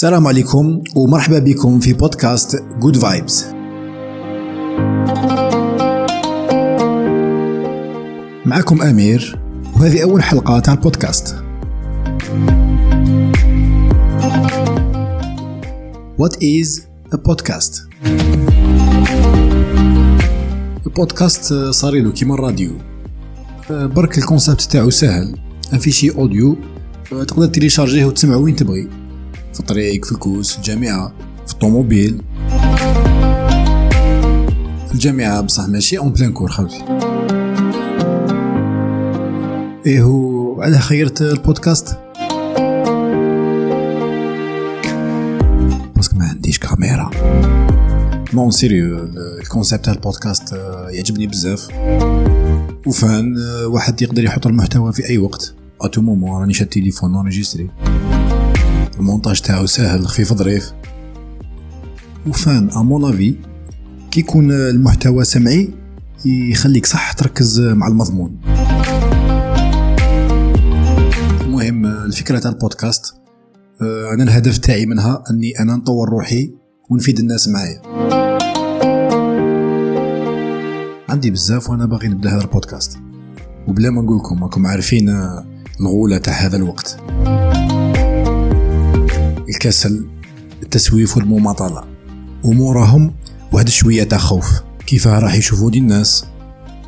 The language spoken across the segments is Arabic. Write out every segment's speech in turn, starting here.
السلام عليكم ومرحبا بكم في بودكاست Good Vibes معكم أمير وهذه أول حلقة تاع البودكاست. What is a podcast? البودكاست صار له كيما الراديو. برك ال concept تاعو سهل fichier audio. تقدر télécharger يه وتسمعه وين تبغي. في الطريق في ال course في الجامعة في الطوموبيل. في الجامعة بصح ماشي en plein cours خوتي إيه هو علاه خيرت البودكاست؟ parce que ما عنديش كاميرا. non sérieux ال concept تاع البودكاست يعجبني بزاف. enfin واحد يقدر يحط المحتوى في أي وقت. à tout moment راني شاد تليفون enregistrer المونتاج تاعو ساهل خفيف ظريف enfin à mon avis كي يكون المحتوى سمعي يخليك صح تركز مع المضمون. المهم الفكرة تاع البودكاست أنا الهدف تاعي منها أني أنا نطور روحي ونفيد الناس معايا. عندي بزاف وأنا باغي نبدأ هذا البودكاست. وبلا ما نقولكم راكم عارفين الغولة تاع هذا الوقت. الكسل التسويف والمماطلة. وموراهم واحد شوية تاع خوف. كيفاه راح يشوفوا دي الناس؟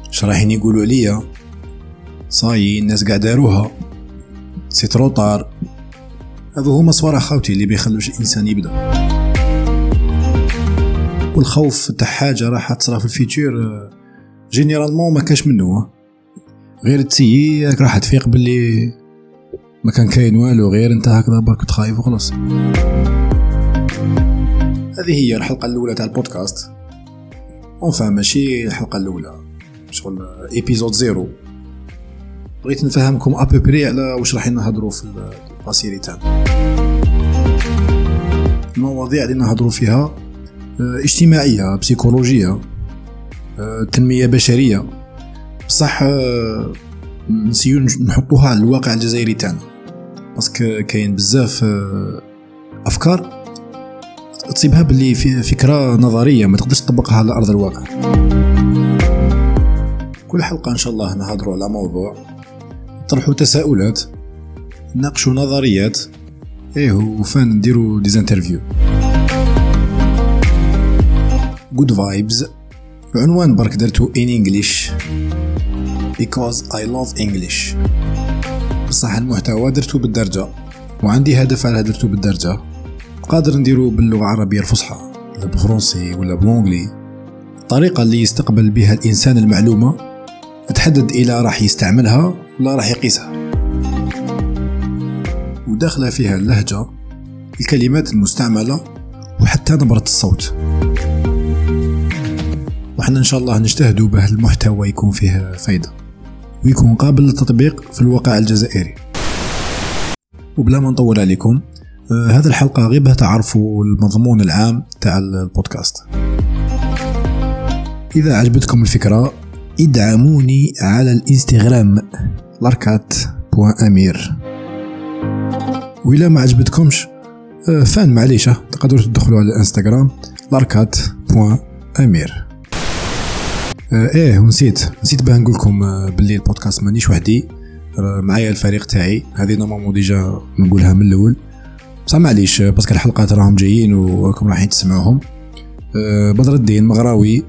اش رايحين يقولوا عليا صاي الناس قاع داروها. c'est trop tard. هذا هما صوارع خاوتي اللي بيخلوش الإنسان يبدأ. والخوف تاع حاجة راح تصرا في ال futur généralement ما كاش منه. غير ت essayer راح تفيق باللي ما كان كاين والو غير انت هكذا برك تخايف وخلاص. هذه هي الحلقة الأولى تاع البودكاست. enfin ماشي الحلقة الأولى شغل épisode zéro بغيت نفهمكم à peu près على واش راح نهضروا في الباسيري تاعنا. المواضيع اللي نهضروا فيها اجتماعية بسيكولوجيه تنمية بشرية. بصح ن essayer نحطوها على الواقع الجزائري تاعنا. parce que كاين بزاف افكار. تصيبها باللي فكرة نظرية ما تقدرش تطبقها على أرض الواقع. كل حلقة إن شاء الله نهضروا على موضوع نطرحوا تساؤلات نناقشوا نظريات. et enfin نديروا des interviews Good Vibes العنوان برك درتو in English because I love English. بصح المحتوى درتو بالدارجة. وعندي هدف على درتو بالدارجة. قادر نديرو باللغة العربية الفصحى. ولا بالفرنسي ولا بالانجلي الطريقة اللي يستقبل بها الإنسان المعلومة. تحدد إلى راح يستعملها ولا راح يقيسها. وداخلة فيها اللهجة الكلمات المستعملة وحتى نبرة الصوت. وحنا إن شاء الله نجتهدوا به المحتوى يكون فيه فايدة. ويكون قابل للتطبيق في الواقع الجزائري. وبلا ما نطول عليكم آه هذه الحلقة غير باه تعرفوا المضمون العام تاع البودكاست. إذا عجبتكم الفكرة ادعموني على الإنستغرام لاركات point امير وإلا ما عجبتكمش enfin معليش تقدروا تدخلوا على الإنستغرام لاركات point امير إيه ونسيت. نسيت باه نقول لكم باللي البودكاست مانيش وحدي. معايا الفريق تاعي. هذه normalement déjà نقولها من الأول. بصح معليش parce que الحلقات راهم جايين وراكم رايحين تسمعوهم. بدر الدين مغراوي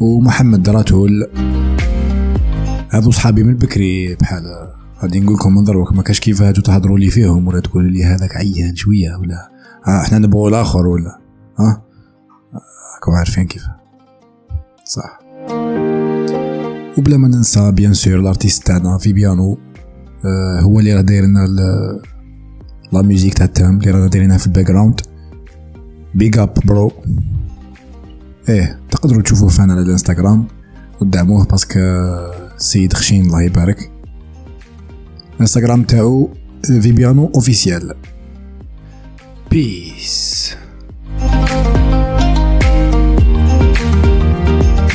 ومحمد دراتول هذو صحابي من بكري بحال غادي نقول لكم من دروك ما كاش كيف هاتو تهضروا لي فيهم ولا تقولوا لي هذاك عيان شوية ولا إحنا نبغوا الآخر ولا ها راكم عارفين كيف. صح. وبلا ما ننسى بيان sûr ال artiste تاعنا في بيانو آه هو اللي راه داير لنا la musique تاع ال thème اللي رانا دايرينها في ال background big up bro إيه تقدروا تشوفوه فانا على الانستغرام ودعموه parce que سيد خشين الله يبارك الانستغرام تاعو في بيانو officiel peace